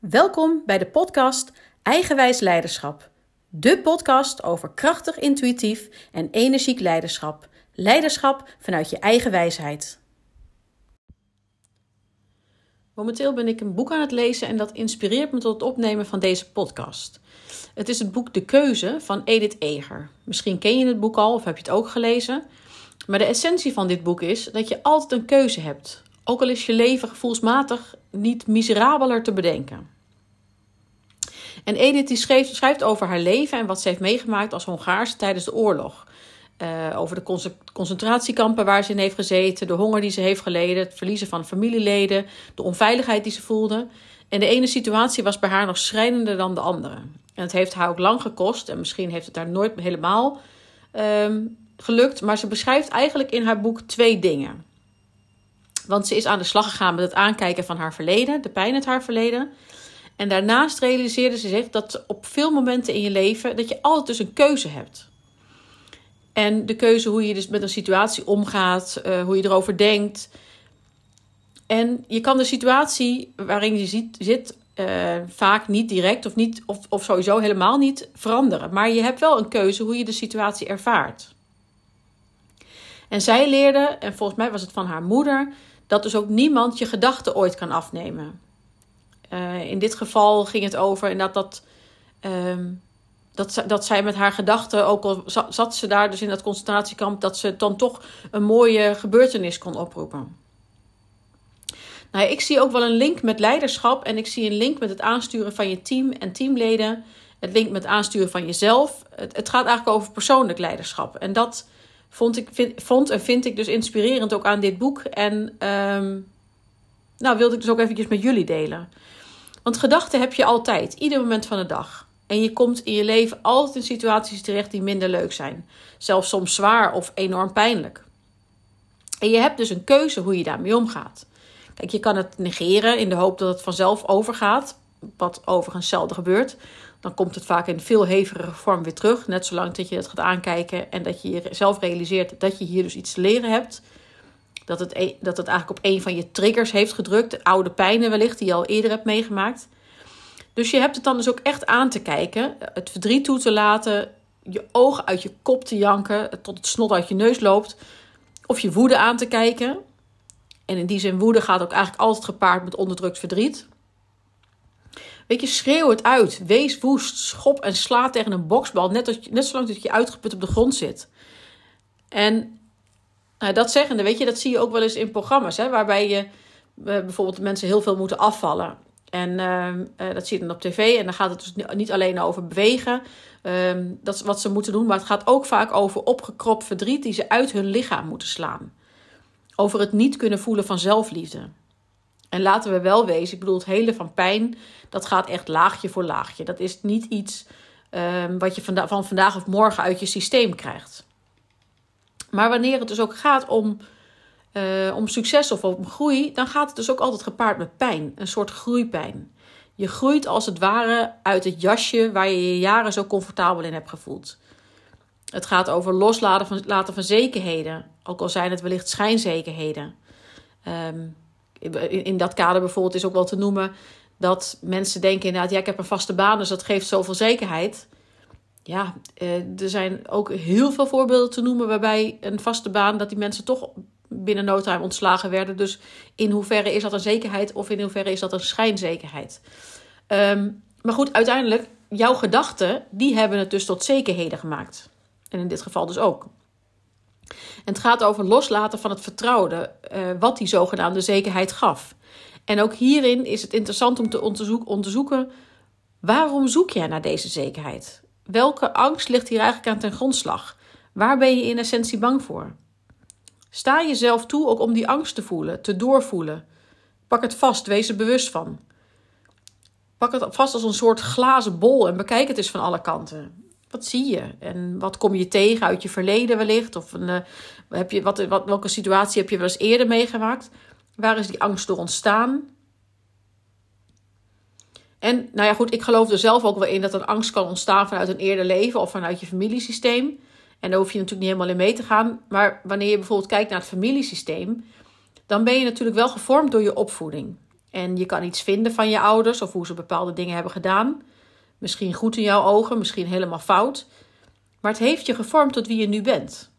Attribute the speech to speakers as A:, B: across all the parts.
A: Welkom bij de podcast Eigenwijs Leiderschap. De podcast over krachtig, intuïtief en energiek leiderschap. Leiderschap vanuit je eigen wijsheid. Momenteel ben ik een boek aan het lezen en dat inspireert me tot het opnemen van deze podcast. Het is het boek De Keuze van Edith Eger. Misschien ken je het boek al of heb je het ook gelezen. Maar de essentie van dit boek is dat je altijd een keuze hebt. Ook al is je leven gevoelsmatig niet miserabeler te bedenken. En Edith die schreef, schrijft over haar leven en wat ze heeft meegemaakt als Hongaarse tijdens de oorlog. Uh, over de concentratiekampen waar ze in heeft gezeten, de honger die ze heeft geleden, het verliezen van familieleden, de onveiligheid die ze voelde. En de ene situatie was bij haar nog schrijnender dan de andere. En het heeft haar ook lang gekost en misschien heeft het haar nooit helemaal um, gelukt. Maar ze beschrijft eigenlijk in haar boek twee dingen. Want ze is aan de slag gegaan met het aankijken van haar verleden, de pijn uit haar verleden. En daarnaast realiseerde ze zich dat op veel momenten in je leven dat je altijd dus een keuze hebt. En de keuze hoe je dus met een situatie omgaat, uh, hoe je erover denkt. En je kan de situatie waarin je zit uh, vaak niet direct of, niet, of, of sowieso helemaal niet veranderen. Maar je hebt wel een keuze hoe je de situatie ervaart. En zij leerde, en volgens mij was het van haar moeder, dat dus ook niemand je gedachten ooit kan afnemen. Uh, in dit geval ging het over en dat, dat, um, dat, dat zij met haar gedachten, ook al zat ze daar dus in dat concentratiekamp, dat ze dan toch een mooie gebeurtenis kon oproepen. Nou, ik zie ook wel een link met leiderschap en ik zie een link met het aansturen van je team en teamleden. Het link met het aansturen van jezelf. Het, het gaat eigenlijk over persoonlijk leiderschap. En dat vond, ik, vond en vind ik dus inspirerend ook aan dit boek. En um, nou, wilde ik dus ook eventjes met jullie delen. Want gedachten heb je altijd, ieder moment van de dag. En je komt in je leven altijd in situaties terecht die minder leuk zijn. Zelfs soms zwaar of enorm pijnlijk. En je hebt dus een keuze hoe je daarmee omgaat. Kijk, je kan het negeren in de hoop dat het vanzelf overgaat. Wat overigens zelden gebeurt. Dan komt het vaak in veel hevigere vorm weer terug. Net zolang dat je het gaat aankijken en dat je jezelf realiseert dat je hier dus iets te leren hebt. Dat het, e- dat het eigenlijk op een van je triggers heeft gedrukt. Oude pijnen wellicht die je al eerder hebt meegemaakt. Dus je hebt het dan dus ook echt aan te kijken. Het verdriet toe te laten. Je ogen uit je kop te janken. Tot het snot uit je neus loopt. Of je woede aan te kijken. En in die zin, woede gaat ook eigenlijk altijd gepaard met onderdrukt verdriet. Weet je, schreeuw het uit. Wees woest. Schop en sla tegen een boksbal. Net, als, net zolang dat je uitgeput op de grond zit. En nou, dat zeggende, weet je, dat zie je ook wel eens in programma's. Hè, waarbij je bijvoorbeeld mensen heel veel moeten afvallen. En uh, dat zie je dan op tv. En dan gaat het dus niet alleen over bewegen. Uh, dat is wat ze moeten doen. Maar het gaat ook vaak over opgekropt verdriet die ze uit hun lichaam moeten slaan. Over het niet kunnen voelen van zelfliefde. En laten we wel wezen, ik bedoel, het hele van pijn, dat gaat echt laagje voor laagje. Dat is niet iets uh, wat je vanda van vandaag of morgen uit je systeem krijgt. Maar wanneer het dus ook gaat om, uh, om succes of om groei, dan gaat het dus ook altijd gepaard met pijn. Een soort groeipijn. Je groeit als het ware uit het jasje waar je je jaren zo comfortabel in hebt gevoeld. Het gaat over loslaten van, laten van zekerheden, ook al zijn het wellicht schijnzekerheden. Um, in, dat kader bijvoorbeeld is ook wel te noemen dat mensen denken inderdaad, ja, ik heb een vaste baan, dus dat geeft zoveel zekerheid ja, eh, er zijn ook heel veel voorbeelden te noemen waarbij een vaste baan, dat die mensen toch binnen no time ontslagen werden. Dus in hoeverre is dat een zekerheid of in hoeverre is dat een schijnzekerheid? Um, maar goed, uiteindelijk, jouw gedachten, die hebben het dus tot zekerheden gemaakt. En in dit geval dus ook. En het gaat over loslaten van het vertrouwde, uh, wat die zogenaamde zekerheid gaf. En ook hierin is het interessant om te onderzoeken waarom zoek jij naar deze zekerheid? Welke angst ligt hier eigenlijk aan ten grondslag? Waar ben je in essentie bang voor? Sta jezelf toe ook om die angst te voelen, te doorvoelen. Pak het vast, wees er bewust van. Pak het vast als een soort glazen bol en bekijk het eens van alle kanten. Wat zie je? En wat kom je tegen uit je verleden wellicht? Of een, uh, heb je, wat, wat, welke situatie heb je wel eens eerder meegemaakt? Waar is die angst door ontstaan? En nou ja, goed, ik geloof er zelf ook wel in dat een angst kan ontstaan vanuit een eerder leven of vanuit je familiesysteem. En daar hoef je natuurlijk niet helemaal in mee te gaan. Maar wanneer je bijvoorbeeld kijkt naar het familiesysteem, dan ben je natuurlijk wel gevormd door je opvoeding. En je kan iets vinden van je ouders of hoe ze bepaalde dingen hebben gedaan. Misschien goed in jouw ogen, misschien helemaal fout. Maar het heeft je gevormd tot wie je nu bent.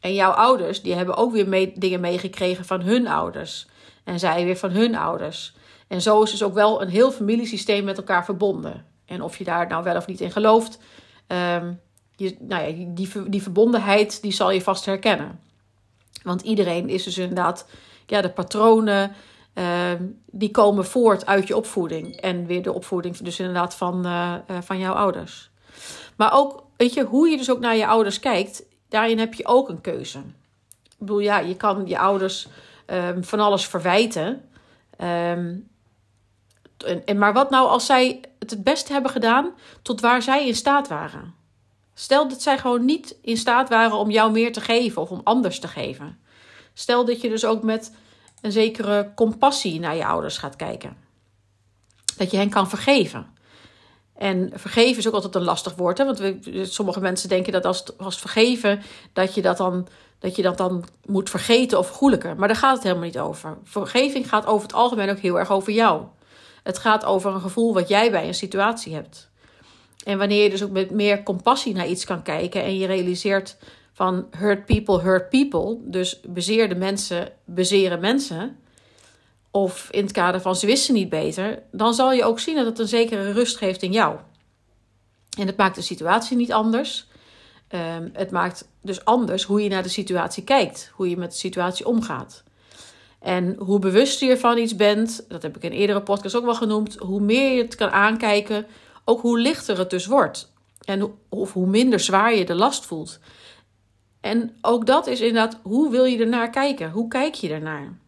A: En jouw ouders, die hebben ook weer mee, dingen meegekregen van hun ouders. En zij weer van hun ouders. En zo is dus ook wel een heel familiesysteem met elkaar verbonden. En of je daar nou wel of niet in gelooft, ehm, je, nou ja, die, die verbondenheid die zal je vast herkennen. Want iedereen is dus inderdaad, ja, de patronen, ehm, die komen voort uit je opvoeding. En weer de opvoeding dus inderdaad van, uh, van jouw ouders. Maar ook, weet je, hoe je dus ook naar je ouders kijkt, daarin heb je ook een keuze. Ik bedoel, ja, je kan je ouders um, van alles verwijten. Um, en, maar wat nou als zij het het beste hebben gedaan tot waar zij in staat waren? Stel dat zij gewoon niet in staat waren om jou meer te geven of om anders te geven. Stel dat je dus ook met een zekere compassie naar je ouders gaat kijken. Dat je hen kan vergeven. En vergeven is ook altijd een lastig woord. Hè? Want sommige mensen denken dat als, vergeven, dat je dat, dan, dat je dat dan moet vergeten of vergoelijken. Maar daar gaat het helemaal niet over. Vergeving gaat over het algemeen ook heel erg over jou. Het gaat over een gevoel wat jij bij een situatie hebt. En wanneer je dus ook met meer compassie naar iets kan kijken en je realiseert van hurt people, hurt people, dus bezeerde mensen, bezeren mensen, of in het kader van ze wisten niet beter, dan zal je ook zien dat het een zekere rust geeft in jou. En het maakt de situatie niet anders. Um, het maakt dus anders hoe je naar de situatie kijkt, hoe je met de situatie omgaat. En hoe bewuster je van iets bent, dat heb ik in eerdere podcast ook wel genoemd, hoe meer je het kan aankijken, ook hoe lichter het dus wordt. En of hoe minder zwaar je de last voelt. En ook dat is inderdaad, hoe wil je ernaar kijken? Hoe kijk je ernaar?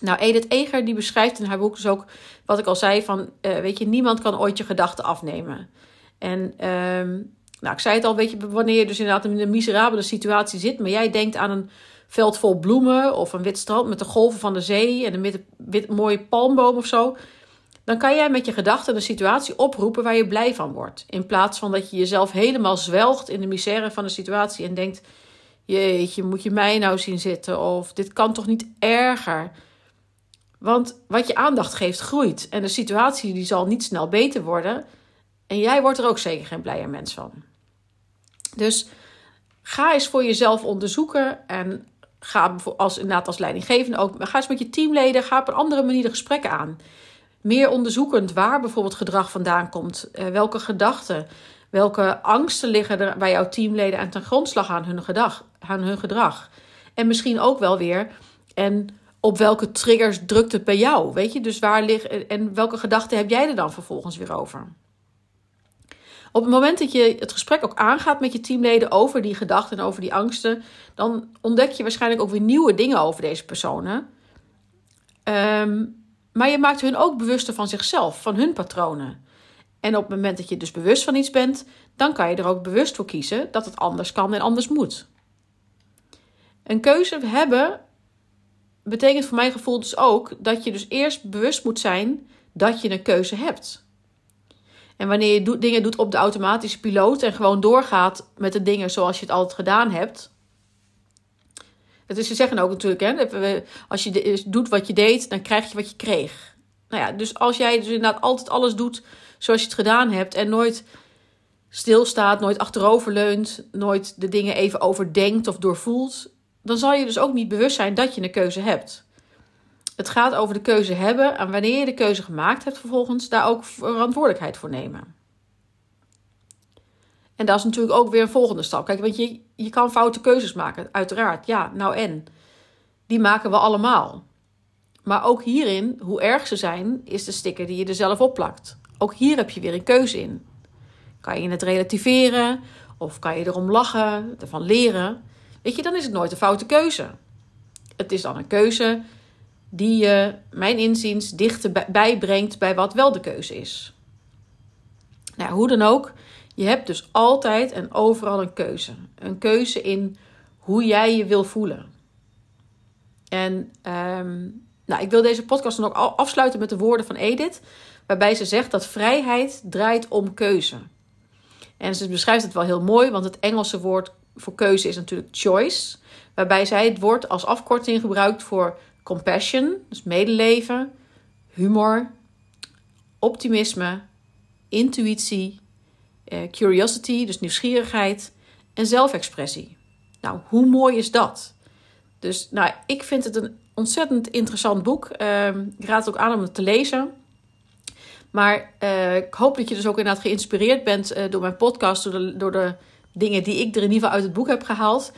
A: Nou, Edith Eger die beschrijft in haar boek dus ook wat ik al zei van, uh, weet je, niemand kan ooit je gedachten afnemen. En um, nou, ik zei het al, weet je, wanneer je dus inderdaad in een miserabele situatie zit, maar jij denkt aan een veld vol bloemen of een wit strand met de golven van de zee en een wit, mooie palmboom of zo. Dan kan jij met je gedachten een situatie oproepen waar je blij van wordt. In plaats van dat je jezelf helemaal zwelgt in de misère van de situatie en denkt: Jeetje, moet je mij nou zien zitten? Of dit kan toch niet erger? Want wat je aandacht geeft, groeit. En de situatie die zal niet snel beter worden. En jij wordt er ook zeker geen blijer mens van. Dus ga eens voor jezelf onderzoeken. En ga als, inderdaad als leidinggevende ook. Ga eens met je teamleden. Ga op een andere manier de gesprekken aan. Meer onderzoekend waar bijvoorbeeld gedrag vandaan komt. Eh, welke gedachten, welke angsten liggen er bij jouw teamleden aan ten grondslag aan hun, gedag, aan hun gedrag. En misschien ook wel weer. En op welke triggers drukt het bij jou? Weet je, dus waar liggen en welke gedachten heb jij er dan vervolgens weer over? Op het moment dat je het gesprek ook aangaat met je teamleden over die gedachten en over die angsten, dan ontdek je waarschijnlijk ook weer nieuwe dingen over deze personen. Ehm, maar je maakt hun ook bewuster van zichzelf, van hun patronen. En op het moment dat je dus bewust van iets bent, dan kan je er ook bewust voor kiezen dat het anders kan en anders moet. Een keuze hebben betekent voor mijn gevoel dus ook dat je dus eerst bewust moet zijn dat je een keuze hebt. En wanneer je dingen doet op de automatische piloot en gewoon doorgaat met de dingen zoals je het altijd gedaan hebt. Is, ze zeggen ook natuurlijk, hè, als je doet wat je deed, dan krijg je wat je kreeg. Nou ja, dus als jij dus inderdaad altijd alles doet zoals je het gedaan hebt en nooit stilstaat, nooit achteroverleunt, nooit de dingen even overdenkt of doorvoelt, dan zal je dus ook niet bewust zijn dat je een keuze hebt. Het gaat over de keuze hebben en wanneer je de keuze gemaakt hebt, vervolgens daar ook verantwoordelijkheid voor nemen. En dat is natuurlijk ook weer een volgende stap. Kijk, want je, je kan foute keuzes maken, uiteraard. Ja, nou en. Die maken we allemaal. Maar ook hierin, hoe erg ze zijn, is de sticker die je er zelf op plakt. Ook hier heb je weer een keuze in. Kan je het relativeren of kan je erom lachen, ervan leren? Weet je, dan is het nooit een foute keuze. Het is dan een keuze die je, mijn inziens, dichterbij brengt bij wat wel de keuze is. Nou, hoe dan ook, je hebt dus altijd en overal een keuze. Een keuze in hoe jij je wil voelen. En um, nou, ik wil deze podcast dan ook afsluiten met de woorden van Edith, waarbij ze zegt dat vrijheid draait om keuze. En ze beschrijft het wel heel mooi, want het Engelse woord voor keuze is natuurlijk choice. Waarbij zij het woord als afkorting gebruikt voor compassion, dus medeleven, humor, optimisme, intuïtie, curiosity, dus nieuwsgierigheid en zelfexpressie. Nou, hoe mooi is dat? Dus nou, ik vind het een ontzettend interessant boek. Ehm, ik raad het ook aan om het te lezen. Maar uh, ik hoop dat je dus ook inderdaad geïnspireerd bent uh, door mijn podcast, door de, door de dingen die ik er in ieder geval uit het boek heb gehaald.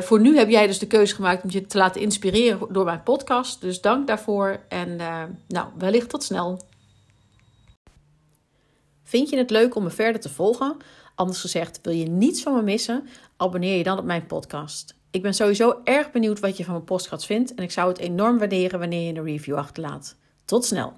A: Voor nu heb jij dus de keuze gemaakt om je te laten inspireren door mijn podcast. Dus dank daarvoor en nou, wellicht tot snel. Vind je het leuk om me verder te volgen? Anders gezegd, wil je niets van me missen? Abonneer je dan op mijn podcast. Ik ben sowieso erg benieuwd wat je van mijn podcast vindt en ik zou het enorm waarderen wanneer je een review achterlaat. Tot snel!